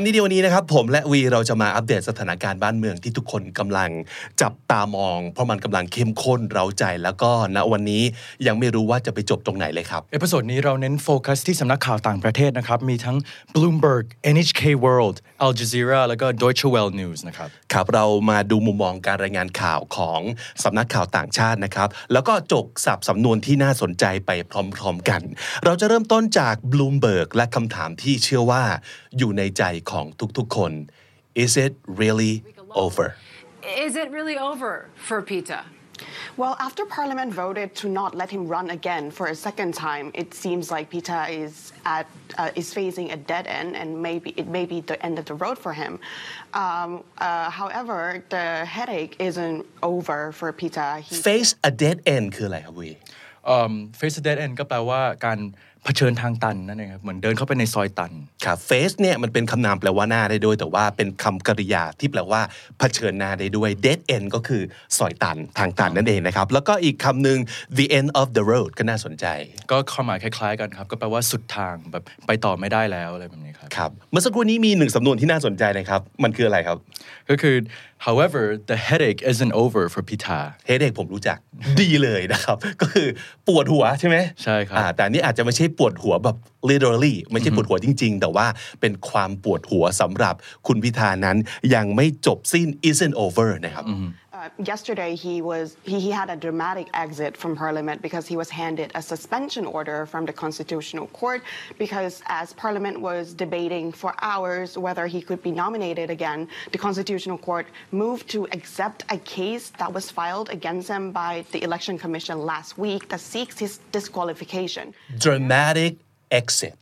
ำนี้เดียววันนี้นะครับ ผมและวีเราจะมาอัปเดตสถานการณ์บ้านเมืองที่ทุกคนกำลังจับตามอง เพราะมันกำลังเข้มข้นเร้าใจแล้วก็ณวันนี้ยังไม่รู้ว่าจะไปจบตรงไหนเลยครับ เอ episode นี้เราเน้นโฟกัสที่สำนักข่าวต่างประเทศนะครับ มีทั้ง Bloomberg NHK World Al Jazeera แล้วก็ Deutsche Welle News นะครับ ครับเรามาดูมุมมองการรายงานข่าวของสำนักข่าวต่างชาตินะครับ แล้วก็จกศัพท์สำนวนที่น่าสนใจไปพร้อม ๆกัน เราจะเริ่มต้นจาก Bloomberg และคำถามที่เชื่อว่าอยู่ในใจของทุกๆคน Is it really over Is it really over for Pita? Well, after Parliament voted to not let him run again for a second time, it seems like Pita is at uh, is facing a dead end, and maybe it may be the end of the road for him. Um, uh, however, the headache isn't over for Pita. He Face a dead end คืออะไรครับวี Face the Dead End ก็แปลว่าการ เผชิญทางตันนั่นเองครับเหมือนเดินเข้าไปในซอยตันครับ face เนี่ยมันเป็นคำนามแปลว่าหน้าได้ด้วย แต่ว่าเป็นคำกริยาที่แปลว่าเผชิญหน้าได้ด้วย dead end ก็คือซอยตันทางตันนั่นเองนะครับ แล้วก็อีกคำหนึ่ง the end of the road ก็น่าสนใจ ก็ความหมายคล้าย ๆ กันครับ ก็แปลว่าสุดทางแบบไปต่อไม่ได้แล้วอะไรแบบนี้ครับครับเมื่อสักครู่นี้มีหนึ่งสำนวนที่น่าสนใจนะครับ มันคืออะไรครับ ก็คือ however the headache isn't over for Pita headache ผมรู้จักดีเลยนะครับ ก็คือปวดหัวใช่ไหมใช่ครับอ่าแต่อันนี้อาจจะไม่ใช่ปวดหัวแบบ literally ไม่ใช่ปวดหัวจริง ๆ แต่ว่าเป็นความปวดหัวสำหรับคุณพิธานั้นยังไม่จบสิ้น isn't over นะครับ Yesterday, he was he, he had a dramatic exit from Parliament because he was handed a suspension order from the Constitutional Court because as Parliament was debating for hours whether he could be nominated again, the Constitutional Court moved to accept a case that was filed against him by the Election Commission last week that seeks his disqualification. dramatic exit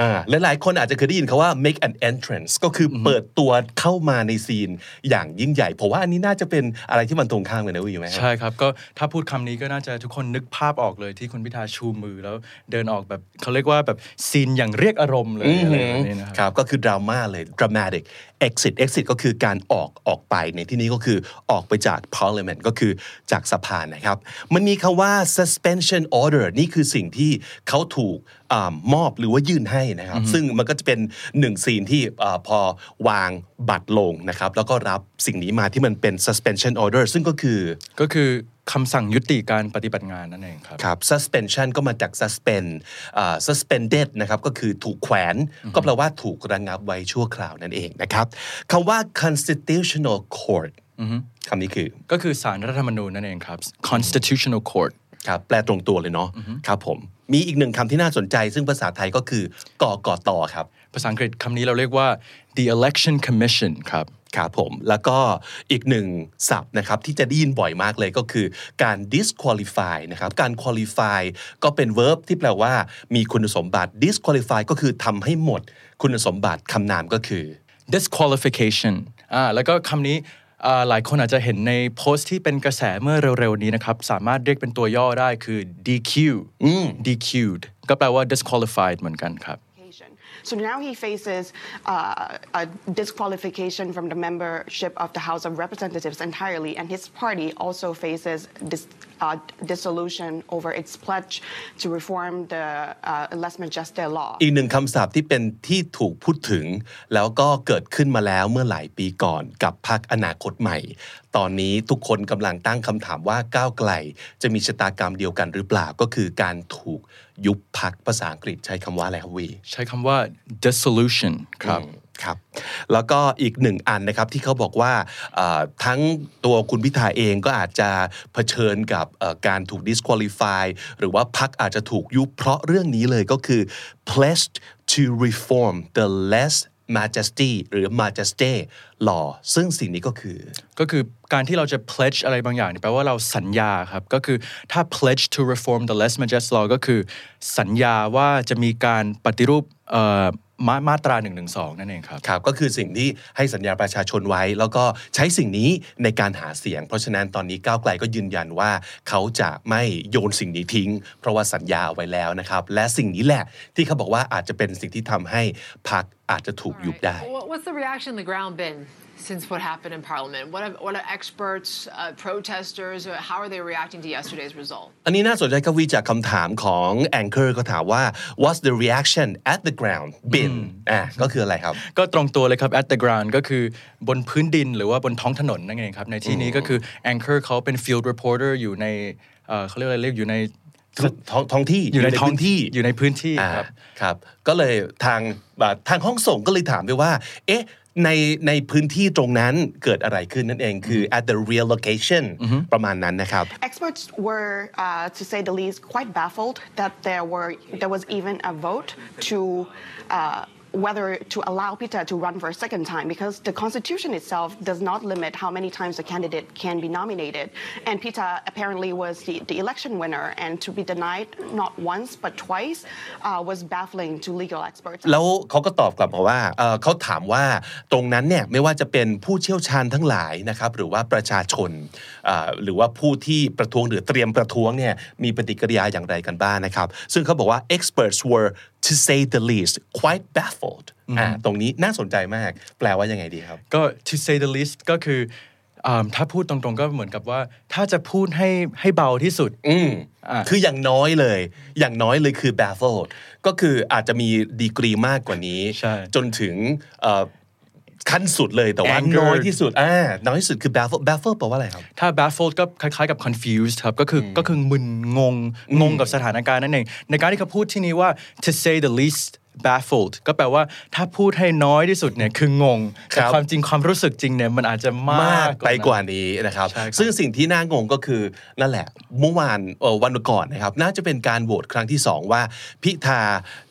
อ่าและหลายคนอาจจะเคยได้ยินคาว่า make an entrance ก็คือเปิดตัวเข้ามาในซีนอย่างยิ่งใหญ่ผมว่าอันนี้น่าจะเป็นอะไรที่มันตรงข้ามกันนะวิวไหมครับใช่ครับ ก็ถ้าพูดคำนี้ก็น่าจะทุกคนนึกภาพออกเลยที่คุณพิธาชูมือแล้วเดินออกแบบเขาเรียกว่าแบบซีนอย่างเรียกอารมณ์เลยอะไรแบบนี้นะครับครับก็คือดราม่าเลย dramatic exit exit ก็คือการออกออกไปในที่นี้ก็คือออกไปจาก parliament ก็คือจากสภานะครับ มันมีคำว่า suspension order นี่คือสิ่งที่เขาถูกอามอบหรือว่ายื่นให้นะครับ ซึ่งมันก็จะเป็นหนึ่งซีนที่อาพอวางบัตรลงนะครับ แล้วก็รับสิ่งนี้มาที่มันเป็น suspension order ซึ่งก็คือก็คือ คำสั่งยุติการปฏิบัติงานนั่นเองครับ ครับ suspension ก็มาจาก suspend อ่า suspended นะครับก็คือถูกแขวน ก็แปลว่าถูกระงับไว้ชั่วคราวนั่นเองนะครับคำว่า constitutional court คำนี้คือ ก็คือสารรัฐธรรมนูญนั่นเองครับ constitutional court ครับแปลตรงตัวเลยเนาะครับผม มีอีกหนึ่งคำที่น่าสนใจ ซึ่งภาษาไทยก็คือกกตครับ ภาษาอังกฤษคำนี้เราเรียกว่า the election commission ครับครับผม แล้วก็อีกหนึ่งศัพท์นะครับที่จะได้ยินบ่อยมากเลยก็คือการ disqualify นะครับ การ qualify ก็เป็น verb ที่แปลว่า มีคุณสมบัติ disqualify ก็คือทำให้หมด คุณสมบัติคำนามก็คือ disqualification อ่าแล้วก็คำนี้อ่า หลายคนอาจจะเห็นในโพสต์ที่เป็นกระแสเมื่อเร็วๆนี้นะครับ สามารถเรียกเป็นตัวย่อได้คือ DQ DQ'd ก็แปลว่า disqualified เหมือนกันครับ So now he faces uh, a disqualification from the membership of the House of Representatives entirely, and his party also faces dis, uh, dissolution over its pledge to reform the uh, Les Majestés law. อีกหนึ่งคำศัพท์ที่เป็นที่ถูกพูดถึง แล้วก็เกิดขึ้นมาแล้วเมื่อหลายปีก่อนกับพรรคอนาคตใหม่ ตอนนี้ทุกคนกำลังตั้งคำถามว่าก้าวไกล จะมีชะตากรรมเดียวกันหรือเปล่าก็คือการถูกยุบพรรคภาษาอังกฤษใช้คำว่าอะไรครับวี ใช้คำว่า dissolution ครับ ครับแล้วก็อีกหนึ่งอันนะครับที่เขาบอกว่าทั้งตัวคุณพิธาเองก็อาจจะเผชิญกับการถูก disqualify หรือว่าพักอาจจะถูกยุบเพราะเรื่องนี้เลยก็คือ pledged to reform the less majesty หรือ majesty law ซึ่งสิ่งนี้ก็คือ ก็คือการที่เราจะ pledge อะไรบางอย่างนี่แปลว่าเราสัญญาครับ ก็คือถ้า pledge to reform the less majesty law ก็คือสัญญาว่าจะมีการปฏิรูป มามาตรา1นึนั่นเองครับครับ ก็คือสิ่งที่ให้สัญญาประชาชนไว้ แล้วก็ใช้สิ่งนี้ในการหาเสียง เพราะฉะนั้นตอนนี้ก้าวไกลก็ยืนยันว่า เขาจะไม่โยนสิ่งนี้ทิ้ง เพราะว่าสัญญาเอาไว้แล้วนะครับ และสิ่งนี้แหละที่เขาบอกว่าอาจจะเป็นสิ่งที่ทำให้พรรคอาจจะถูกยุบได้ What- What's the reaction on the ground been since what happened in Parliament? What have, what are experts, uh, protesters, uh, how are they reacting to yesterday's result? อันนี้น่าสนใจครับวีจากคำถามของ anchor ก็ถามว่า what's the reaction at the ground been อ่าก็คืออะไรครับ ก็ตรงตัวเลยครับ at the ground ก็คือบนพื้นดินหรือว่าบนท้องถนนนั่นเองครับ ในที่นี้ก็คือ anchor เขาเป็น field reporter อยู่ในเอ่อเขาเรียกอะไรเรียกอยู่ในท้องท้องที่อยู่ในท้องพื้นที่อยู่ในพื้นที่อ่าครับครับ ก็เลยทางอ่าทางห้องส่งก็เลยถามไปว่า เอ๊ะ ในในพื้นที่ตรงนั้นเกิดอะไรขึ้นนั่นเองคือ at the real location ประมาณนั้นนะครับ Experts were, uh, to say the least, quite baffled that there were there was even a vote to. Uh, whether to allow Peter to run for a second time, because the constitution itself does not limit how many times a candidate can be nominated. And Peter apparently was the, the election winner, and to be denied not once but twice uh, was baffling to legal experts. แล้วเขาก็ตอบกลับมาว่าเขาถามว่าตรงนั้นเนี่ยไม่ว่าจะเป็นผู้เชี่ยวชาญทั้งหลายนะครับหรือว่าประชาชนหรือว่าผู้ที่ประท้วงหรือเตรียมประท้วงเนี่ยมีปฏิกิริยาอย่างไรกันบ้างนะครับ ซึ่งเขาบอกว่า experts were to say the least quite baffled อ่าตรงนี้น่าสนใจมาก แปลว่ายังไงดีครับ ก็ to say the least ก็คืออ่าถ้าพูดตรงๆก็เหมือนกับว่า ถ้าจะพูดให้ให้เบาที่สุด อืมอ่าคืออย่างน้อยเลย อย่างน้อยเลยคือ baffled ก็คืออาจจะมีดีกรีมากกว่านี้ใช่จนถึงเอ่อ ขั้นสุดเลยแต่ว่า Angered น้อยที่สุดอ่าน้อยที่สุดคือ baffled baffled แปลว่าอะไรครับ ถ้า baffled ก็คล้ายๆกับ confused ครับก็คือก็คือมึนงงงงกับสถานการณ์นั่นเองในการที่เขาพูดที่นี้ว่า to say the least baffled ก็แปลว่าถ้าพูดให้น้อยที่สุดเนี่ยคืองงคแต่รับความจริงความรู้สึกจริงเนี่ยมันอาจจะมามากกไปกว่านั้นนี้นะครับใช่ครับ ซึ่งสิ่งที่น่างงก็คือนั่นแหละเมื่อวานเอ่อวันก่อนนะครับน่าจะเป็นการโหวตครั้งที่สองว่าพิธาอ่า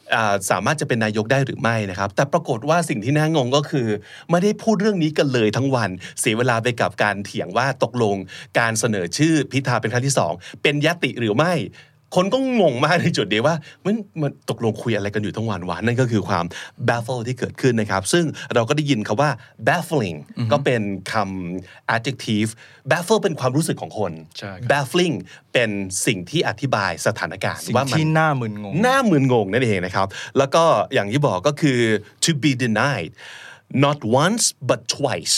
สามารถจะเป็นนายกได้หรือไม่นะครับ แต่ปรากฏว่าสิ่งที่น่างงก็คือ ไม่ได้พูดเรื่องนี้กันเลยทั้งวัน เสียเวลาไปกับการเถียงว่าตกลงการเสนอชื่อพิธาเป็นครั้งที่สองเป็นยติหรือไม่ คนก็งงมากในจุดเดียวว่ามันมันตกลงคุยอะไรกันอยู่ทั้งวันวะนั่นก็คือความ baffle ที่เกิดขึ้นนะครับ ซึ่งเราก็ได้ยินคาว่า baffling ก็เป็นคำ adjective baffle เป็นความรู้สึกของคนใช่ครับ baffling เป็นสิ่งที่อธิบายสถานการณ์สิ่งว่ามันที่น่ามึนงงหน้ามึนงงนั่นเองนะครับ แล้วก็อย่างที่บอกก็คือ to be denied not once but twice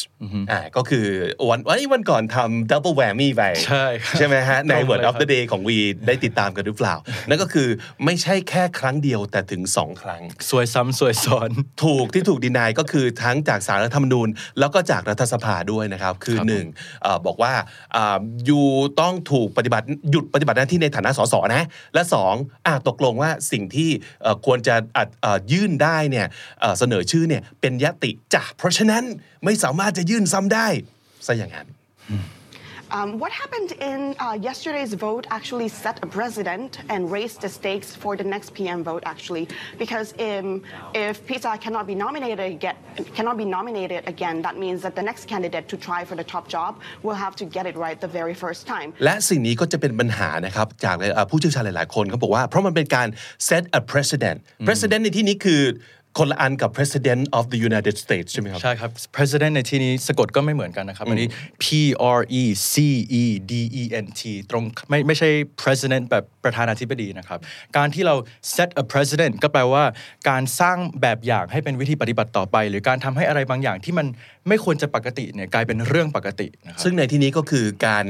อ่าก็คือวันวันนี้วันก่อนทำ double whammy ไปใช่ครับใช่ไหมฮะ ในตรงเลย Word ครั of บ the Day ของวีได้ติดตามกันหรือเปล่า นั่นก็คือไม่ใช่แค่ครั้งเดียวแต่ถึง2ครั้ง สวยซ้ำสวยซ้อน ถูกที่ถูกดีนายก็คือทั้งจากสารรัฐธรรมนูญ แล้วก็จากรัฐสภาด้วยนะครับ คือครับหนึ่งเอ่อบอกว่าอ่าอยู่ต้องถูกปฏิบัติหยุดปฏิบัติหน้าที่ในฐานะสสนะ และสองอะตกลงว่าสิ่งที่เอ่อควรจะอัดเอ่อยื่นได้เนี่ยเอ่อเสนอชื่อเนี่ยเป็นยติ จ้ะเพราะฉะนั้นไม่สามารถจะยื่นซ้ำได้ซะอย่างนั้น Um, what happened in uh, yesterday's vote actually set a precedent and raised the stakes for the next PM vote, actually, because um, if Pizza cannot be nominated again, cannot be nominated again, that means that the next candidate to try for the top job will have to get it right the very first time. และสิ่งนี้ก็จะเป็นปัญหานะครับจากเอ่อผู้เชี่ยวชาญหลายๆคนเขาบอกว่าเพราะมันเป็นการ set a precedent precedent ในที่นี้คือ คนละอันกับ president of the United States ใช่ไหมครับ ใช่ครับ president ในที่นี้สะกดก็ไม่เหมือนกันนะครับ อันนี้ P R E C E D E N T ตรงไม่ไม่ใช่ president แบบประธานาธิบดีนะครับ การที่เรา set a president ก็แปลว่า การสร้างแบบอย่างให้เป็นวิธีปฏิบัติต่อไป หรือการทำให้อะไรบางอย่างที่มัน ไม่ควรจะปกติเนี่ยกลายเป็นเรื่องปกตินะครับซึ่งในที่นี้ก็คือการ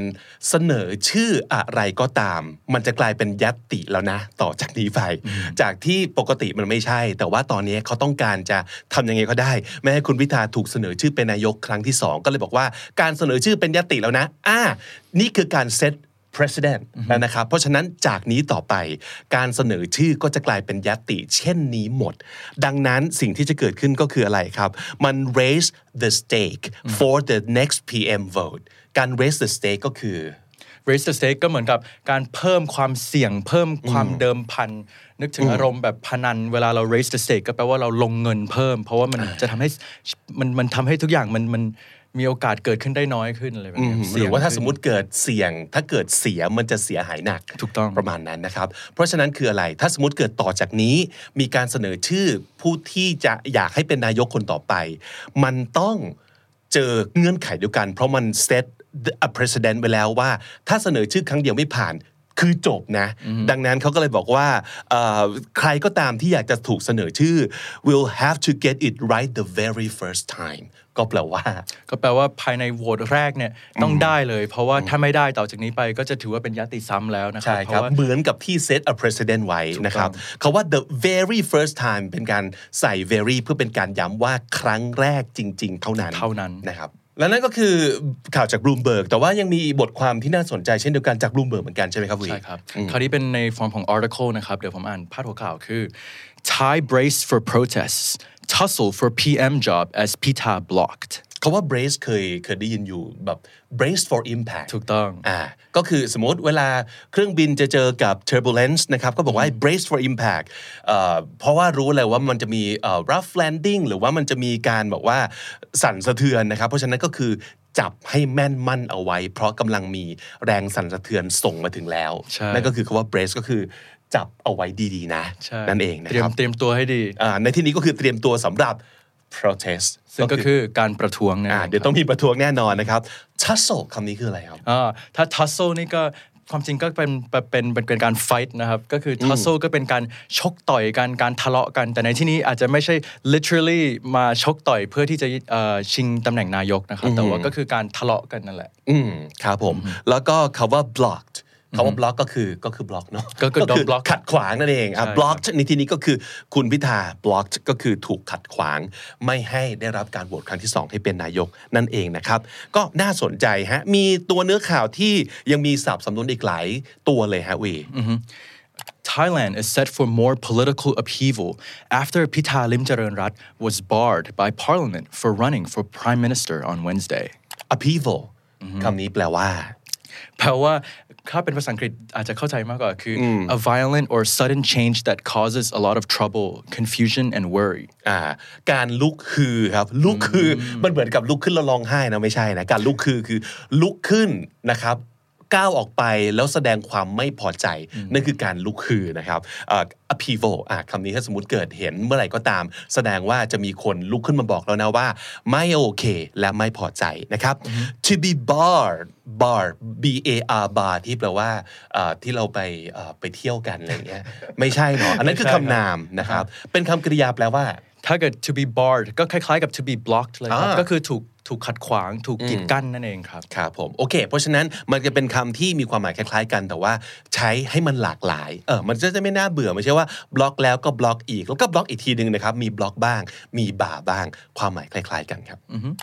เสนอชื่ออะไรก็ตาม มันจะกลายเป็นยัตติแล้วนะ ต่อจากนี้ไปจากที่ปกติมันไม่ใช่ แต่ว่าตอนนี้เขาต้องการจะทำยังไงก็ได้ไม่ให้คุณพิธาถูกเสนอชื่อเป็นนายกครั้งที่สองก็เลยบอกว่าการเสนอชื่อเป็นยัตติแล้วนะอ่านี่คือการเซต president แล้วนะครับ เพราะฉะนั้นจากนี้ต่อไปการเสนอชื่อก็จะกลายเป็นยัตติเช่นนี้หมด ดังนั้นสิ่งที่จะเกิดขึ้นก็คืออะไรครับ มัน raise the stake for the next PM vote การ raise the stake ก็คือ raise the stake ก็เหมือนกับการเพิ่มความเสี่ยงเพิ่มความเดิมพัน นึกถึงอารมณ์แบบพนันเวลาเรา raise the stake ก็แปลว่าเราลงเงินเพิ่ม เพราะว่ามันจะทำให้มันมันทำให้ทุกอย่างมันมัน มีโอกาสเกิดขึ้นได้น้อยขึ้นอะไรแบบอืนี้มเสี่หยรืงอว่าถ้าขึ้นสมมติเกิดเสี่ยง ถ้าเกิดเสียมันจะเสียหายหนักถูกต้องประมาณนั้นนะครับ เพราะฉะนั้นคืออะไรถ้าสมมติเกิดต่อจากนี้ มีการเสนอชื่อผู้ที่จะอยากให้เป็นนายกคนต่อไป มันต้องเจอเงื่อนไขเดียวกัน เพราะมัน set a precedent ไว้แล้วว่า ถ้าเสนอชื่อครั้งเดียวไม่ผ่านคือจบนะ ดังนั้นเขาก็เลยบอกว่าเอ่อใครก็ตามที่อยากจะถูกเสนอชื่อ will have to get it right the very first time ก็แปลว่า ก็แปลว่าภายในโหวตแรกเนี่ยต้องได้เลย เพราะว่าถ้าไม่ได้ต่อจากนี้ไปก็จะถือว่าเป็นยติซ้ำแล้วนะครัใช่เพครับราะว่าเหมือนกับที่ set a precedent ไว้นะครับคาว่า the very first time เป็นการใส่ very เพื่อเป็นการย้ำว่าครั้งแรกจริง ๆ เท่านั้นเท่านั้นนะครับและนั่นก็คือข่าวจากบลูมเบิร์กแต่ว่ายังมีบทความที่น่าสนใจเช่นเดียวกันจากบลูมเบิร์กเหมือนกันใช่ไหมครับวีใช่ครับ คราวนี้เป็นในฟอร์มของ article นะครับ เดี๋ยวผมอ่านพาดหัวข่าวคือ Thai brace for protests tussle for PM job as Pita blocked เขาว่า brace เคยเคยได้ยินอยู่แบบ brace for impact ถูกต้องอ่าก็คือสมมติเวลาเครื่องบินจะเจอกับ turbulence นะครับก็บอกว่า brace for impact เอ่อเพราะว่ารู้เลยว่ามันจะมีเอ่อ rough landing หรือว่ามันจะมีการบอกว่าสั่นสะเทือนนะครับ เพราะฉะนั้นก็คือจับให้แม่นมั่นเอาไว้ เพราะกำลังมีแรงสั่นสะเทือนส่งมาถึงแล้วใช่นั่นก็คือคำว่า brace ก็คือ จับเอาไว้ดีๆนะใช่นั่นเองนะเตรียคมรับเตรียมตัวให้ดีอ่าในที่นี้ก็คือเตรียมตัวสำหรับ protest ซึ่งก็คือการประท้วงนั่นอ่าเองเดี๋ยวต้องมีประท้วงแน่นอนนะครับ tussle คำนี้คืออะไรครับอ่าถ้า tussle นี่ก็ความจริงก็เป็นเป็นเป็นเป็นการ fight นะครับก็คือ tussle ก็เป็นการชกต่อยกันการทะเลาะกัน แต่ในที่นี้อาจจะไม่ใช่ literally มาชกต่อยเพื่อที่จะเอ่อชิงตำแหน่งนายกนะครับแต่ว่าก็คือการทะเลาะกันนั่นแหละอืมครับผม แล้วก็คำว่า blocked คำว่า block ก็คือก็คือ block เนาะก็คือ block ขัดขวางนั่นเองอะใช่ blocked ในที่นี้ก็คือคุณพิธา blocked ก็คือถูกขัดขวาง ไม่ให้ได้รับการโหวตครั้งที่ 2 ให้เป็นนายกนั่นเองนะครับ ก็น่าสนใจฮะมีตัวเนื้อข่าวที่ยังมีสับสำนวนอีกหลายตัวเลยฮะวี Thailand is set for more political upheaval after Pita Limjaroenrat was barred by parliament for running for prime minister on Wednesday. upheaval คำนี้แปลว่า แปลว่า ถ้าเป็นภาษาอังกฤษอาจจะเข้าใจมากกว่าคืออ a violent or sudden change that causes a lot of trouble, confusion and worry. อ่าการลุกคือครับลุกคืออมันเหมือนกับลุกขึ้นแล้วร้องไห้นะไม่ใช่นะการลุกคือคือลุกขึ้นนะครับ ก้าวออกไปแล้วแสดงความไม่พอใจ นั่นคือการลุกคือนะครับอ่า upheaval อ่าคำนี้ถ้าสมมติเกิดเห็นเมื่อไหร่ก็ตาม แสดงว่าจะมีคนลุกขึ้นมาบอกแล้วนะว่า ไม่โอเค และไม่พอใจนะครับ to be barred bar b a r bar ที่แปลว่าอ่าที่เราไปอ่าไปเที่ยวกันอะไรอย่างเงี้ยไม่ใช่เนาะอันนั้นคือไม่ใช่ครับคำนามนะครับ เป็นคำกริยาแปลว่าถ้าเกิด to be barred ก็คล้ายๆกับ to be blocked เลยครับอ่าก็คือถูก ถูกขัดขวางถูกกีดกั้นนั่นเองครับครับผมโอเค เพราะฉะนั้นมันจะเป็นคำที่มีความหมายคล้ายๆ กันแต่ว่าใช้ให้มันหลากหลายเออมันจะจะไม่น่าเบื่อไม่ใช่ว่าบล็อกแล้วก็บล็อกอีกแล้วก็บล็อกอีกทีหนึ่งนะครับมีบล็อกบ้าง มีบ่าบ้าง ความหมายคล้ายๆ กันครับ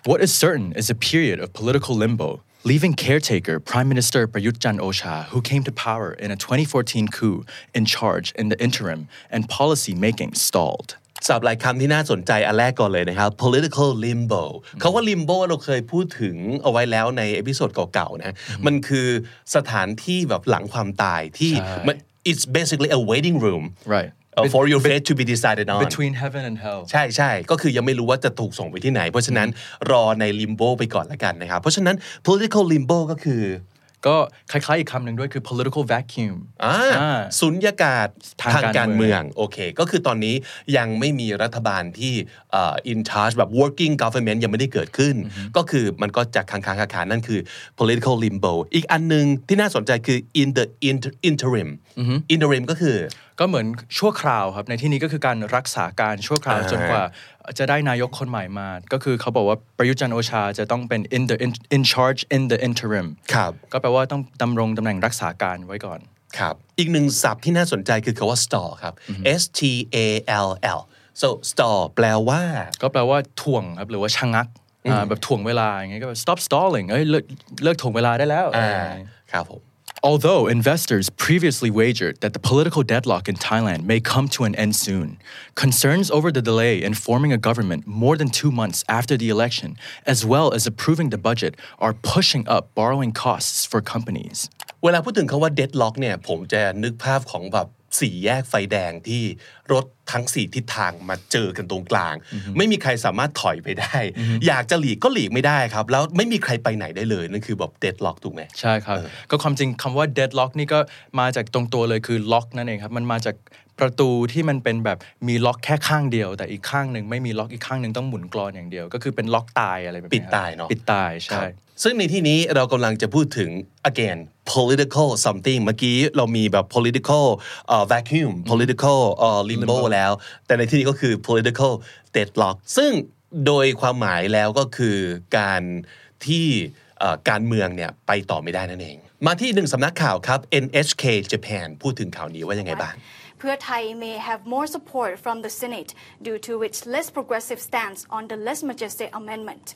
What is certain is a period of political limbo, leaving caretaker Prime Minister Prayut Chan-o-cha, who came to power in a 2014 coup, in charge in the interim, and policy making stalled. ศัพท์หลายคำที่น่าสนใจอันแรกก่อนเลยนะครับ political limbo คำว่า limbo เราเคยพูดถึงเอาไว้แล้วใน episode เก่าๆนะมันคือสถานที่แบบหลังความตายที่ใช่มัน it's basically a waiting room Right. uh, for your fate to be decided on Between heaven and hell. ใช่ใช่ก็คือยังไม่รู้ว่าจะถูกส่งไปที่ไหน เพราะฉะนั้นรอใน limbo ไปก่อนละกันนะครับ เพราะฉะนั้น political limbo ก็คือ ก็คล้ายๆอีกคำหนึ่งด้วยคือ political vacuum อ่าอ่า สุญญากาศทางทางการการเมืเมือองง โอเค ก็คือตอนนี้ยังไม่มีรัฐบาลที่เอ่อ in charge แบบ working government ยังไม่ได้เกิดขึ้น ก็คือมันก็จะค้างๆคาๆนั่นคือ political limbo อีกอันหนึงที่น่าสนใจคือ in the inter- interim interim ก็คือ ก็เหมือนชั่วคราวครับในที่นี้ก็คือการรักษาการชั่วคราวอ่าจนกว่าจะได้นายกคนใหม่มา ก็คือเขาบอกว่าประยุทธ์จันทร์โอชาจะต้องเป็น in the in, in charge in the interim ครับก็แปลว่าต้องดำรงตำแหน่งรักษาการไว้ก่อนครับอีกหนึ่งศัพท์ที่น่าสนใจคือคาว่า stall ครับ S T A L L so stall แปลว่า ก็แปลว่าถ่วงครับหรือว่าชะงักอ่าแบบถ่วงเวลาอย่างเงี้ยก็แบบ stop stalling เอ้ยเลิกเลิกถ่วงเวลาได้แล้วอ่าครับผม Although investors previously wagered that the political deadlock in Thailand may come to an end soon, concerns over the delay in forming a government more than two months after the election, as well as approving the budget, are pushing up borrowing costs for companies. เวลาพูดถึงคาว่า deadlock เนี่ยผมจะนึกภาพของแบบ สี่แยกไฟแดงที่รถทั้งสี่ทิศทางมาเจอกันตรงกลาง ไม่มีใครสามารถถอยไปได้ อยากจะหลีกก็หลีกไม่ได้ครับ แล้วไม่มีใครไปไหนได้เลยนั่นคือแบบ deadlock ถูกไหมใช่ครับ ก็ความจริงคำว่า deadlock นี่ก็มาจากตรงตัวเลยคือ lock นั่นเองครับ มันมาจากประตูที่มันเป็นแบบมีล็อกแค่ข้างเดียว แต่อีกข้างหนึ่งไม่มีล็อกอีกข้างหนึ่งต้องหมุนกรอนอย่างเดียว ก็คือเป็นล็อกตายอะไรแบบนี้ปิดตายเนอะปิดตายคใช่รับ ซึ่งในที่นี้เรากำลังจะพูดถึง again political something เมื่อกี้เรามีแบบ political uh, vacuum political uh, limbo แล้ว แต่ในที่นี้ก็คือ political deadlock ซึ่งโดยความหมายแล้วก็คือการที่เอ่อการเมืองเนี่ยไปต่อไม่ได้นั่นเอง มาที่หนึ่งสำนักข่าวครับ NHK Japan พูดถึงข่าวนี้ว่ายังไงบ้าง Pheu Thai may have more support from the Senate due to its less progressive stance on the less majestic amendment.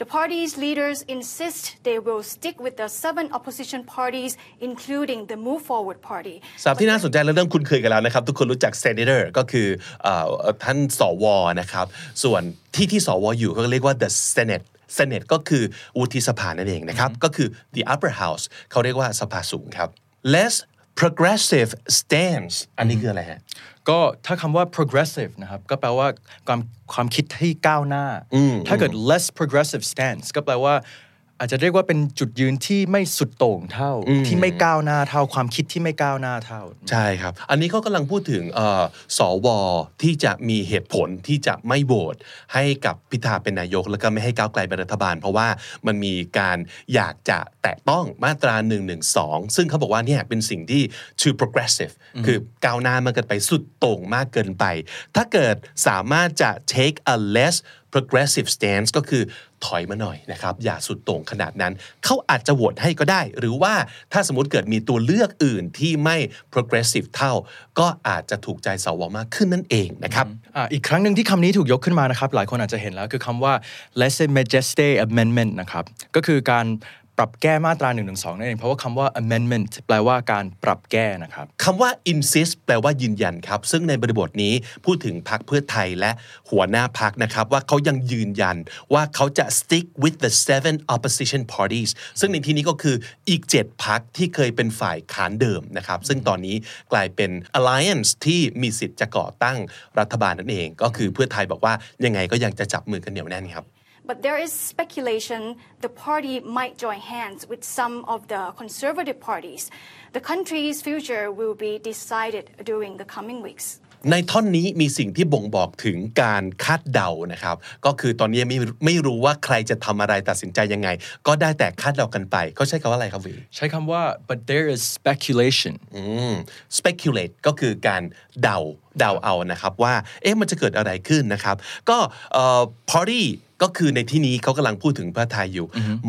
The party's leaders insist they will stick with the seven opposition parties, including the Move Forward Party. สับที่น่าสนใจและเริ่มคุ้นเคยกันแล้วนะครับ ทุกคนรู้จัก senator ก็คือเอ่อท่านสวนะครับ ส่วนที่ที่สวอยู่เขาเรียกว่า the senate senate ก็คือวุฒิสภานั่นเองนะครับ ก็คือ the upper house เขาเรียกว่าสภาสูงครับ less progressive stance อันนี้คืออะไรฮะก็ถ้าคำว่า progressive นะครับก็แปลว่าความความคิดที่ก้าวหน้า ถ้าเกิด less progressive stance ก็แปลว่า อาจจะเรียกว่าเป็นจุดยืนที่ไม่สุดโต่งเท่า ที่ไม่ก้าวหน้าเท่าความคิดที่ไม่ก้าวหน้าเท่า ใช่ครับ อันนี้เขากำลังพูดถึงเอ่อสวที่จะมีเหตุผลที่จะไม่โหวตให้กับพิธาเป็นนายก แล้วก็ไม่ให้ก้าวไกลเป็นรัฐบาล เพราะว่ามันมีการอยากจะแตะต้องมาตรา1นึซึ่งเขาบอกว่าเนี่ยเป็นสิ่งที่ too progressive คือก้าวหน้ามากเกินไปสุดโต่งมากเกินไป ถ้าเกิดสามารถจะ take a less progressive stance ก็คือถอยมาหน่อยนะครับ อย่าสุดโต่งขนาดนั้น เขาอาจจะโหวตให้ก็ได้ หรือว่าถ้าสมมติเกิดมีตัวเลือกอื่นที่ไม่ progressive เท่า ก็อาจจะถูกใจสวมากขึ้นนั่นเองนะครับออีกครั้งหนึ่งที่คำนี้ถูกยกขึ้นมานะครับ หลายคนอาจจะเห็นแล้วคือคำว่า less majesty amendment นะครับ ก็คือการ ปรับแก้มาตรา1นึนั่นเองเพราะว่าคำว่า amendment แปลว่าการปรับแก้นะครับคำว่า insist แปลว่ายืนยันครับ ซึ่งในบริบทนี้พูดถึงพรรคเพื่อไทยและหัวหน้าพรรคนะครับ ว่าเขายังยืนยันว่าเขาจะ stick with the seven opposition parties ซึ่งในที่นี้ก็คืออีก 7พรรคที่เคยเป็นฝ่ายขานเดิมนะครับ ซึ่งตอนนี้กลายเป็น alliance ที่มีสิทธิ์จะก่อตั้งรัฐบาลนั่นเอง ก็คือเพื่อไทยบอกว่ายังไงก็ยังจะจับมือกันเหนียวแน่นครับ But there is speculation the party might join hands with some of the conservative parties. The country's future will be decided during the coming weeks. ในท่อนนี้มีสิ่งที่บ่งบอกถึงการคาดเดานะครับ ก็คือตอนนี้ไม่ไม่รู้ว่าใครจะทำอะไรตัดสินใจยังไง ก็ได้แต่คาดเดากันไปเขาใช้คำว่าอะไรครับวีใช้คำว่า but there is speculation อืม speculate ก็คือการเดาเดาเอานะครับว่าเอ๊ะมันจะเกิดอะไรขึ้นนะครับ ก็เอ่อ party ก็คือในที่นี้เขากำลังพูดถึงเพื่อไทยอยู่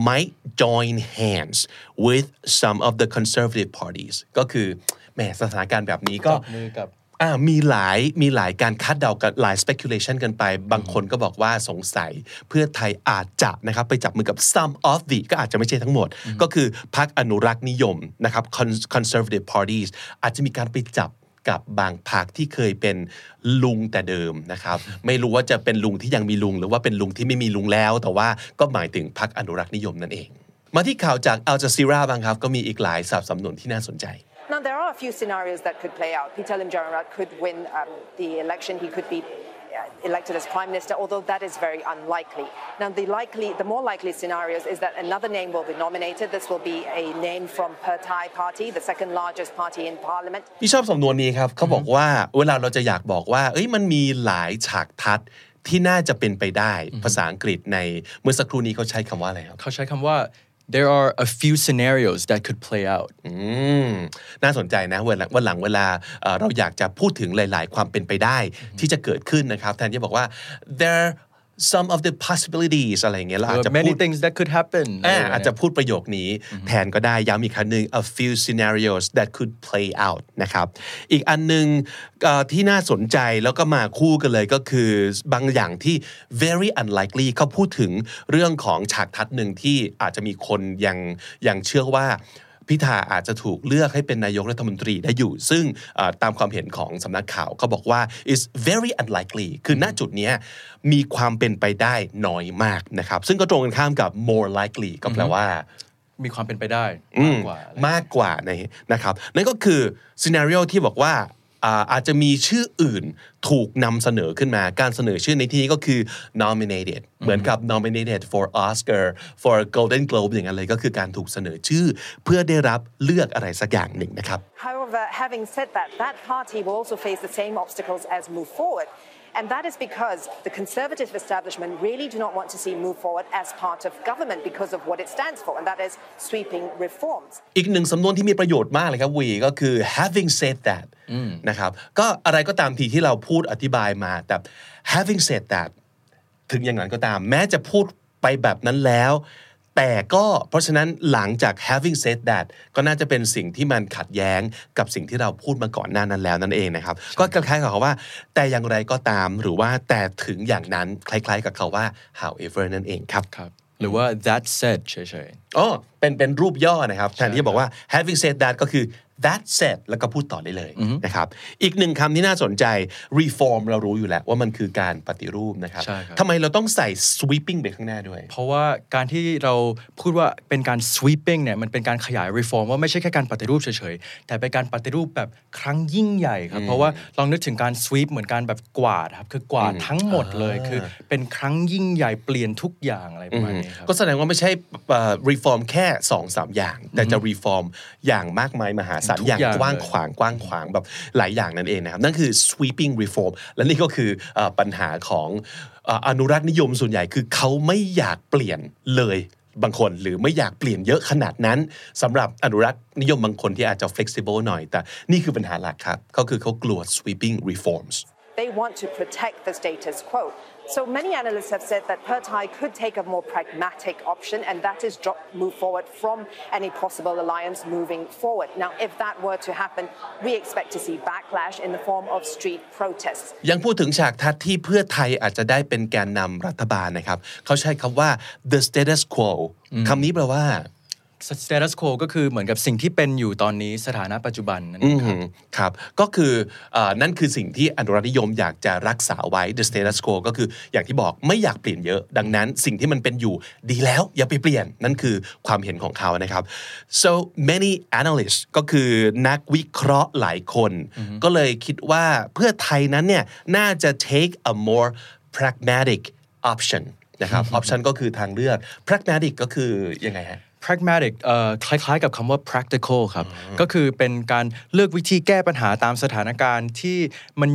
might join hands with some of the conservative parties ก็คือแหมสถานการณ์แบบนี้ก็จับมือกับอ่ามีหลายมีหลายการคาดเดากันหลาย speculation กันไป บางคนก็บอกว่าสงสัยเพื่อไทยอาจจะนะครับไปจับมือกับ some of the ก็อาจจะไม่ใช่ทั้งหมด ก็คือพรรคอนุรักษ์นิยมนะครับ Con- conservative parties อาจจะมีการไปจับ กับบางพักที่เคยเป็นลุงแต่เดิมนะครับ ไม่รู้ว่าจะเป็นลุงที่ยังมีลุง หรือว่าเป็นลุงที่ไม่มีลุงแล้ว แต่ว่าก็หมายถึงพักอนุรักษ์นิยมนั่นเอง มาที่ข่าวจากอัลจาซีราบ้างครับ ก็มีอีกหลายสับสำนวนที่น่าสนใจ Now, there are a few scenarios that could play out. Peter Lim Jarat could win um, the election. He could be elected as prime minister, although that is very unlikely. Now, the likely, the more likely scenarios is that another name will be nominated. This will be a name from Per Thai Party, the second largest party in parliament. พี่ชอบสำนวนนี้ครับเขาบอกว่าเวลาเราจะอยากบอกว่า เอ้ยมันมีหลายฉากทัศน์ที่น่าจะเป็นไปได้ภาษาอังกฤษในเมื่อสักครู่นี้เขาใช้คำว่าอะไรครับเขาใช้คำว่า there are a few scenarios that could play out น่าสนใจนะเวลาวันหลังเวลาเอ่อเราอยากจะพูดถึงหลาย ๆ ความเป็นไปได้ที่จะเกิดขึ้นนะครับแทนที่จะบอกว่า there some of the possibilities อะไรอย่างเงี้ยเราอาจ There จะ are พู many ด things that could happen อ่าอะไรแบบเนี้ยอาจจะพูดประโยคนี้แทนก็ได้ย้ำอีกครั้งหนึ่ง a few scenarios that could play out นะครับอีกอันหนึ่งเอ่อที่น่าสนใจแล้วก็มาคู่กันเลยก็คือบางอย่างที่ very unlikely เขาพูดถึงเรื่องของฉากทัศน์หนึ่งที่อาจจะมีคนยังยังเชื่อว่า พิธาอาจจะถูกเลือกให้เป็นนายกรัฐมนตรีได้อยู่ ซึ่งเอ่อตามความเห็นของสำนักข่าวเขาบอกว่า is very unlikely คือณจุดเนี้ยมีความเป็นไปได้น้อยมากนะครับซึ่งก็ตรงกันข้ามกับ more likely ก็แปลว่ามีความเป็นไปได้มากกว่าอะไรมากกว่าในนะครับนั่นก็คือซีนารีโอที่บอกว่า อาจจะมีชื่ออื่นถูกนำเสนอขึ้นมา การเสนอชื่อในที่นี้ก็คือ nominated เหมือนกับ nominated for Oscar for Golden Globe อย่างนั้นเลยก็คือการถูกเสนอชื่อ เพื่อได้รับเลือกอะไรสักอย่างหนึ่งนะครับ However, having said that, that party will also face the same obstacles as Move Forward. And that is because the Conservative establishment really do not want to see Move Forward as part of government because of what it stands for, and that is sweeping reforms. อีกหนึ่งสำนวนที่มีประโยชน์มากเลยครับวีก็คือ having said that นะครับ ก็อะไรก็ตามทีที่เราพูดอธิบายมาแต่ having said that ถึงอย่างนั้นก็ตาม แม้จะพูดไปแบบนั้นแล้ว แต่ก็เพราะฉะนั้นหลังจาก having said that ก็น่าจะเป็นสิ่งที่มันขัดแย้งกับสิ่งที่เราพูดมาก่อนหน้านั้นแล้วนั่นเองนะครับ ก็คล้ายๆกับคำว่า แต่อย่างไรก็ตามหรือว่าแต่ถึงอย่างนั้นคล้ายๆ กับคาว่า however นั่นเองครับครับหรือว่า that said เฉยอ๋อเป็นเป็นรูปย่อนะครับแทนที่จะบอกว่า having said that ก็คือ that said แล้วก็พูดต่อได้เลยนะครับอีกหนึ่งคำที่น่าสนใจ reform เรารู้อยู่แล้วว่ามันคือการปฏิรูปนะครับใช่ครับทำไมเราต้องใส่ sweeping ไปข้างหน้าด้วยๆเพราะว่าการที่เราพูดว่าเป็นการ sweeping เนี่ยมันเป็นการขยาย reform ว่าไม่ใช่แค่การปฏิรูปเฉยๆ แต่เป็นการปฏิรูปแบบครั้งยิ่งใหญ่ครับเพราะว่าลองนึกถึงการ sweep เหมือนการแบบกวาดครับคือกวาดทั้งหมดเลยคือเป็นครั้งยิ่งใหญ่เปลี่ยนทุกอย่างอะไรประมาณนี้ครับก็แสดงว่าไม่ใช่เอ่อ reform แค่2อสามอย่าง แต่จะ reform อย่างมากมายมหาศาลทุกอย่างอย่างกว้างเลยขวางกว้างขวางแบบหลายอย่างนั่นเองนะครับนั่นคือ sweeping reform และนี่ก็คือเอ่อปัญหาของเอ่ออนุรักษ์นิยมส่วนใหญ่คือเขาไม่อยากเปลี่ยนเลยบางคนหรือไม่อยากเปลี่ยนเยอะขนาดนั้นสำหรับอนุรักษ์นิยมบางคนที่อาจจะ flexible หน่อย แต่นี่คือปัญหาหลักครับก็คือเขากลัว sweeping reforms They want to protect the status quo. So many analysts have said that Pertai could take a more pragmatic option, and that is drop, move forward from any possible alliance moving forward. Now, if that were to happen, we expect to see backlash in the form of street protests. ยังพูดถึงฉากทัศน์ที่เพื่อไทยอาจจะได้เป็นแกนนำรัฐบาลนะครับ เขาใช้คำว่า the status quo คำนี้แปลว่า status quo ก็คือเหมือนกับสิ่งที่เป็นอยู่ตอนนี้สถานะปัจจุบันนั่นเองครับอืมครับ ก็คือเออนั่นคือสิ่งที่อนุรักษ์นิยมอยากจะรักษาไว้ the status quo ก็คืออย่างที่บอกไม่อยากเปลี่ยนเยอะ ดังนั้นสิ่งที่มันเป็นอยู่ดีแล้วอย่าไปเปลี่ยน นั่นคือความเห็นของเขานะครับ so many analysts ก็คือนักวิเคราะห์หลายคน ก็เลยคิดว่าเพื่อไทยนั้นเนี่ยน่าจะ take a more pragmatic option นะครับ option ก็คือทางเลือก pragmatic ก็คือยังไงฮะ pragmatic เอ่อคล้ายๆ กับคำว่า practical ครับ ก็คือเป็นการเลือกวิธีแก้ปัญหาตามสถานการณ์ที่มัน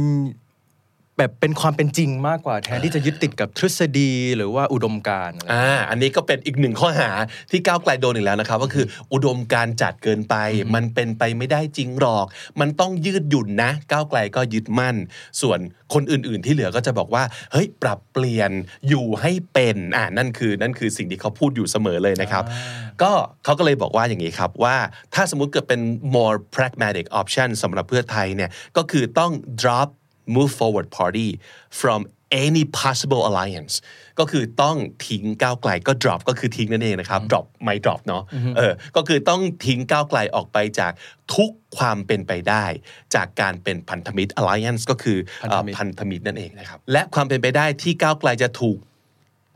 แบบเป็นความเป็นจริงมากกว่าแทนที่จะยึดติดกับทฤษฎีหรือว่าอุดมการณ์อะไรอ่าอันนี้ก็เป็นอีกหนึ่งข้อหาที่ก้าวไกลโดนอีกแล้วนะครับ ก็คืออุดมการณ์จัดเกินไป มันเป็นไปไม่ได้จริงหรอก มันต้องยืดหยุ่นนะ ก้าวไกลก็ยึดมั่น ส่วนคนอื่น ๆ ที่เหลือก็จะบอกว่าเฮ้ยปรับเปลี่ยนอยู่ให้เป็นอ่านั่นคือนั่นคือสิ่งที่เขาพูดอยู่เสมอเลยนะครับ ก็เขาก็เลยบอกว่าอย่างนี้ครับว่าถ้าสมมุติเกิดเป็น more pragmatic option สำหรับเพื่อไทยเนี่ยก็คือต้อง drop move forward party from any possible alliance ก็คือต้องทิ้งก้าวไกลก็ drop ก็คือทิ้งนั่นเองนะครับ drop ไม่ drop เนาะเออก็คือต้องทิ้งก้าวไกลออกไปจากทุกความเป็นไปได้ จากการเป็นพันธมิตร alliance ก็คือเอ่อพันธมิตรนั่นเองนะครับ และความเป็นไปได้ที่ก้าวไกลจะถูก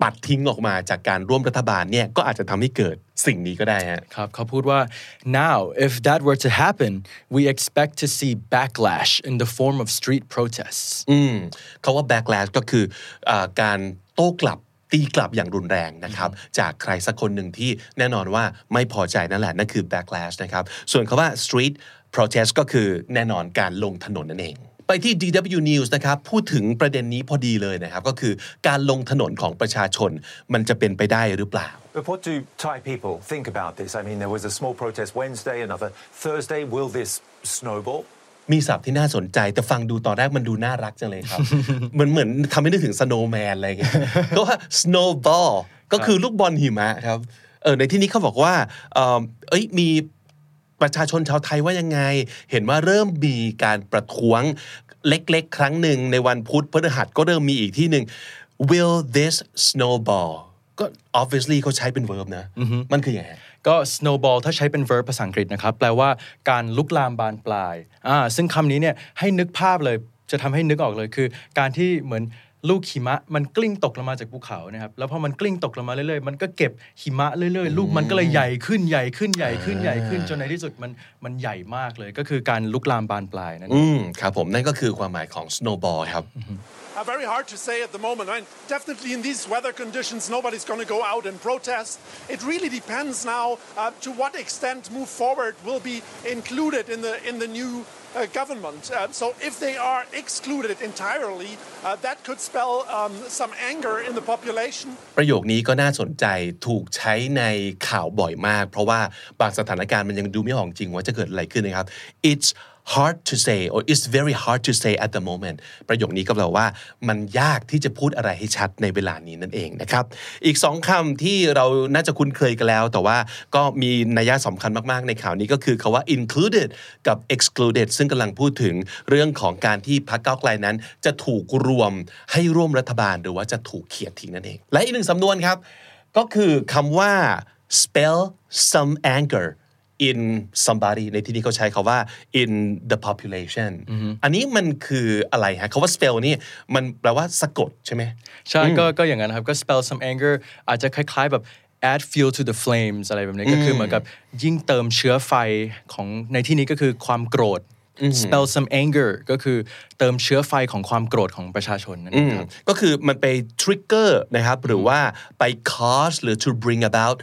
ปัดทิ้งออกมาจากการร่วมรัฐบาลเนี่ยก็อาจจะทำให้เกิดสิ่งนี้ก็ได้ฮะครับเขาพูดว่า now if that were to happen we expect to see backlash in the form of street protests อืมเขาว่า backlash ก็คืออาการโต้กลับตีกลับอย่างรุนแรงนะครับ จากใครสักคนหนึ่งที่แน่นอนว่าไม่พอใจนั่นแหละ นั่นคือ backlash นะครับ ส่วนคาว่า street protest ก็คือแน่นอนการลงถนนนั่นเอง ไปที่ DW News นะครับพูดถึงประเด็นนี้พอดีเลยนะครับก็คือการลงถนนของประชาชนมันจะเป็นไปได้หรือเปล่า But what do Thai people think about this? I mean, there was a small protest Wednesday, another Thursday. Will this snowball? มีศัพท์ที่น่าสนใจ แต่ฟังดูตอนแรกมันดูน่ารักจังเลยครับ เหมือนเหมือนทำให้นึกถึง snowman อะไรอย่างเงี้ยก็ว่า snowball ก็คือลูกบอลหิมะครับเออในที่นี้เขาบอกว่าเออเอ้ยมี ประชาชนชาวไทยว่ายังไง เห็นว่าเริ่มมีการประท้วงเล็กๆ ครั้งหนึ่งในวันพุธพฤหัสก็เริ่มมีอีกที่หนึ่ง will this snowball ก็ obviously เขาใช้เป็น verb นะ มันคืออย่างไรก็ snowball ถ้าใช้เป็น verb ภาษาอังกฤษนะครับ แปลว่าการลุกลามบานปลายอ่าซึ่งคำนี้เนี่ยให้นึกภาพเลยจะทำให้นึกออกเลยคือ การที่เหมือน ลูกหิมะมันกลิ้งตกลงมาจากภูเขานะครับแล้วพอมันกลิ้งตกลงมาเรื่อยๆมันก็เก็บหิมะเรื่อยๆ ลูกมันก็เลยใหญ่ขึ้นใหญ่ขึ้นใหญ่ขึ้นใหญ่ขึ้นจนในที่สุดมันมันใหญ่มากเลยก็คือการลุกลามบานปลายนั่นเองอืมครับผมนั่นก็คือความหมายของ snowball ครับ Uh, very hard to say at the moment. I mean, definitely in these weather conditions, nobody's going to go out and protest. It really depends now uh, to what extent move forward will be included in the in the new uh, government. Uh, so if they are excluded entirely, uh, that could spell um, some anger in the population. ประโยคนี้ก็น่าสนใจถูกใช้ในข่าวบ่อยมาก เพราะว่าบางสถานการณ์มันยังดูไม่ออกจริงว่าจะเกิดอะไรขึ้นนะครับ it's hard to say or it's very hard to say at the moment ประโยคนี้ก็แปลว่ามันยากที่จะพูดอะไรให้ชัดในเวลานี้นั่นเองนะครับ อีกสองคำที่เราน่าจะคุ้นเคยกันแล้ว แต่ว่าก็มีนัยสำคัญมากๆ ในข่าวนี้ก็คือคาว่า included กับ excluded ซึ่งกำลังพูดถึงเรื่องของการที่พรรคก้าวไกลนั้น จะถูกรวมให้ร่วมรัฐบาล หรือว่าจะถูกเขียดทิ้งนั่นเอง และอีกหนึ่งสำนวนครับ ก็คือคำว่า spell some anger in somebody ในที่นี้เขาใช้คาว่า in the population อันนี้มันคืออะไรฮะคาว่า spell นี่มันแปลว่าสะกดใช่ไหมใช่ก็ก็อย่างนั้นครับก็ spell some anger อาจจะคล้าย ๆแบบ add fuel to the flames อะไรแบบนี้ก็คือเหมือนกับยิ่งเติมเชื้อไฟของในที่นี้ก็คือความโกรธ spell some anger ก็คือเติมเชื้อไฟของความโกรธของประชาชนนั่นเองครับก็คือมันไป trigger นะครับหรือว่าไป cause หรือ to bring about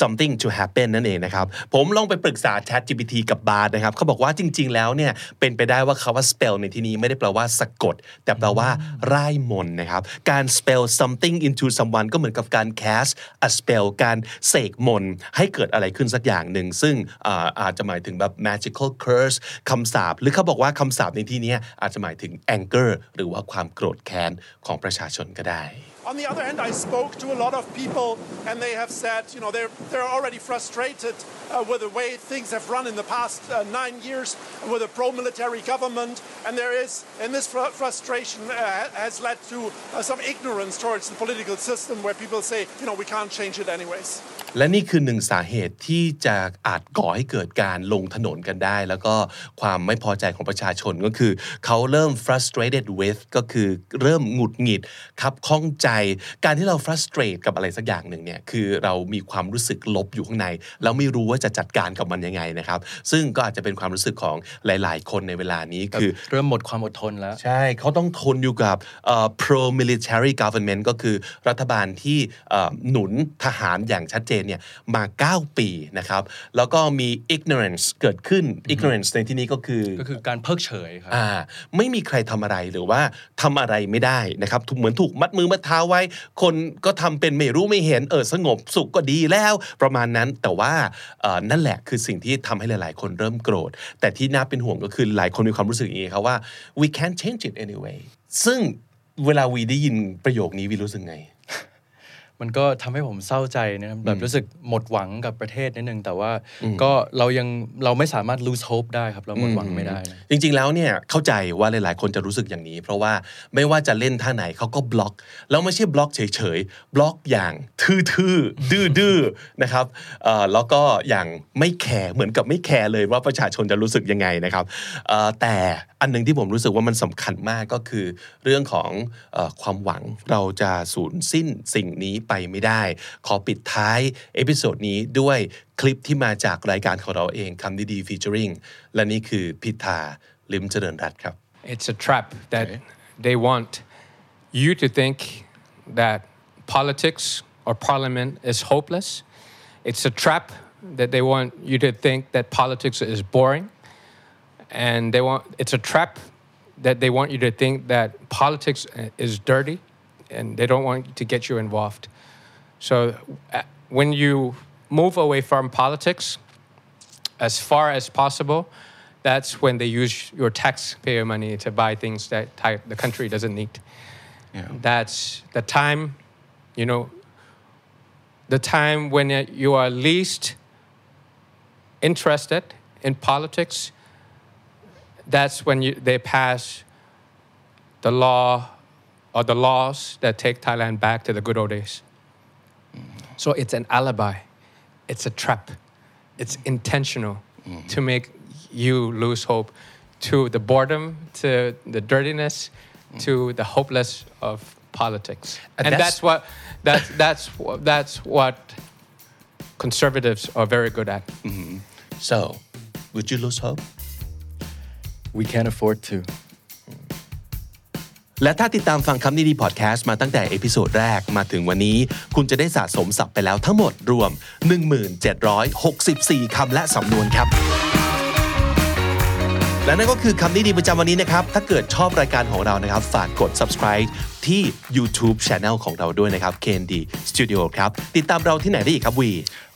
something to happen นั่นเองนะครับผมลองไปปรึกษา Chat GPT กับบาร์นะครับเขาบอกว่าจริง ๆ แล้วเนี่ยเป็นไปได้ว่าคาว่า spell ในที่นี้ไม่ได้แปลว่าสะกด แต่แปลว่าร่ายมนต์นะครับการ spell something into someone ก็เหมือนกับการ cast a spell การเสกมนต์ให้เกิดอะไรขึ้นสักอย่างหนึ่งซึ่งอ่าอาจจะหมายถึงแบบ magical curse คำสาปหรือเขาบอกว่าคำสาปในที่นี้อาจจะหมายถึง anger หรือว่าความโกรธแค้นของประชาชนก็ได้ On the other hand, I spoke to a lot of people, and they have said, you know, they're they're already frustrated uh, with the way things have run in the past uh, nine years with a pro-military government, and there is, and this fr- frustration uh, has led to uh, some ignorance towards the political system, where people say, you know, we can't change it anyways. และนี่คือหนึ่งสาเหตุที่จะอาจก่อให้เกิดการลงถนนกันได้ แล้วก็ความไม่พอใจของประชาชนก็คือ เขาเริ่ม frustrated with ก็คือเริ่มหงุดหงิดครับข้องใจ การที่เรา frustrate กับอะไรสักอย่างหนึ่งเนี่ยคือเรามีความรู้สึกลบอยู่ข้างในแล้วไม่รู้ว่าจะจัดการกับมันยังไงนะครับ ซึ่งก็อาจจะเป็นความรู้สึกของหลาย ๆ คนในเวลานี้คือเริ่มหมดความอดทนแล้ว ใช่เขาต้องทนอยู่กับเอ่อ pro military government ก็คือรัฐบาลที่เอ่อหนุนทหารอย่างชัดเจนเนี่ยมา 9 ปีนะครับ แล้วก็มี ignorance เกิดขึ้น ignorance ในที่นี้ก็คือก็คือการเพิกเฉยครับอ่าไม่มีใครทำอะไรหรือว่าทำอะไรไม่ได้นะครับถูกเหมือนถูกมัดมือมัดเท้าไว้ คนก็ทำเป็นไม่รู้ไม่เห็นเออสงบสุขก็ดีแล้วประมาณนั้นแต่ว่าเอ่อนั่นแหละคือสิ่งที่ทำให้หลาย ๆ คนเริ่มโกรธ แต่ที่น่าเป็นห่วงก็คือหลายคนมีความรู้สึกอย่างนี้ครับว่า we can't change it anyway ซึ่งเวลาวีได้ยินประโยคนี้วีรู้สึกไง มันก็ทำให้ผมเศร้าใจนะครับแบบรู้สึกหมดหวังกับประเทศนิดนึงแต่ว่าก็เรายังเราไม่สามารถ lose hope ได้ครับเราหมดหวังไม่ได้นะจริง ๆแล้วเนี่ยเข้าใจว่าหลาย ๆ คนจะรู้สึกอย่างนี้ เพราะว่าไม่ว่าจะเล่นท่าไหนเขาก็บล็อก แล้วไม่ใช่บล็อกเฉย ๆ บล็อกอย่างทื่อ ๆ ดื้อ ๆ นะครับเอ่อแล้วก็อย่างไม่แคร์เหมือนกับไม่แคร์เลยว่าประชาชนจะรู้สึกยังไงนะครับเอ่อแต่อันหนึงที่ผมรู้สึกว่ามันสำคัญมากก็คือเรื่องของเออความหวังเราจะสูญสิ้นสิ่งนี้ไปไม่ได้ ขอปิดท้าย episode นี้ด้วยคลิปที่มาจากรายการของเราเองคำนี้ดี featuring และนี่คือพิธาลิ้มเจริญรัตน์ครับ It's a trap that they want you to think that politics or parliament is hopeless. It's a trap that they want you to think that politics is boring. And they want it's a trap that they want you to think that politics is dirty and they don't want to get you involved. So uh, when you move away from politics, as far as possible, that's when they use your taxpayer money to buy things that the country doesn't need. That's the time, you know, the time when uh, you are least interested in politics. That's when you, they pass the law or the laws that take Thailand back to the good old days. So it's an alibi, it's a trap, it's intentional mm-hmm. to make you lose hope to the boredom, to the dirtiness, mm. to the hopeless of politics, And and, that's- that's, what that's that's that's what conservatives are very good at. Mm-hmm. so would you lose hope? We can't afford to และถ้าติดตามฟังคำนี้ดีพอดแคสต์มาตั้งแต่ episode แรกมาถึงวันนี้ คุณจะได้สะสมศัพท์ไปแล้วทั้งหมดรวม 1764 คำและสำนวนครับ และนั่นก็คือคำนี้ดีประจำวันนี้นะครับ ถ้าเกิดชอบรายการของเรานะครับ ฝากกด subscribe ที่ YouTube Channel ของเราด้วยนะครับ KND Studio ครับ ติดตามเราที่ไหนได้อีกครับวี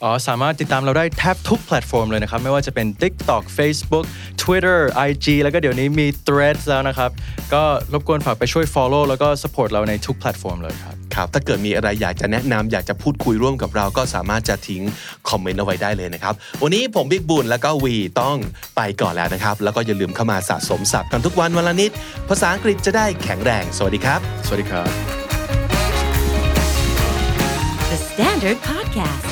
อ๋อสามารถติดตามเราได้แทบทุกแพลตฟอร์มเลยนะครับ ไม่ว่าจะเป็น TikTok Facebook Twitter IG แล้วก็เดี๋ยวนี้มี Threads แล้วนะครับ ก็รบกวนฝากไปช่วย follow แล้วก็ support เราในทุกแพลตฟอร์มเลยครับครับถ้าเกิดมีอะไรอยากจะแนะนำอยากจะพูดคุยร่วมกับเราก็สามารถจะทิ้งคอมเมนต์เอาไว้ได้เลยนะครับ วันนี้ผมบิ๊กบุญแล้วก็วีต้องไปก่อนแล้วนะครับ แล้วก็อย่าลืมเข้ามาสะสมศัพท์กันทุกวันวันละนิด ภาษาอังกฤษจะได้แข็งแรง สวัสดีครับ สวัสดีครับ The Standard Podcast,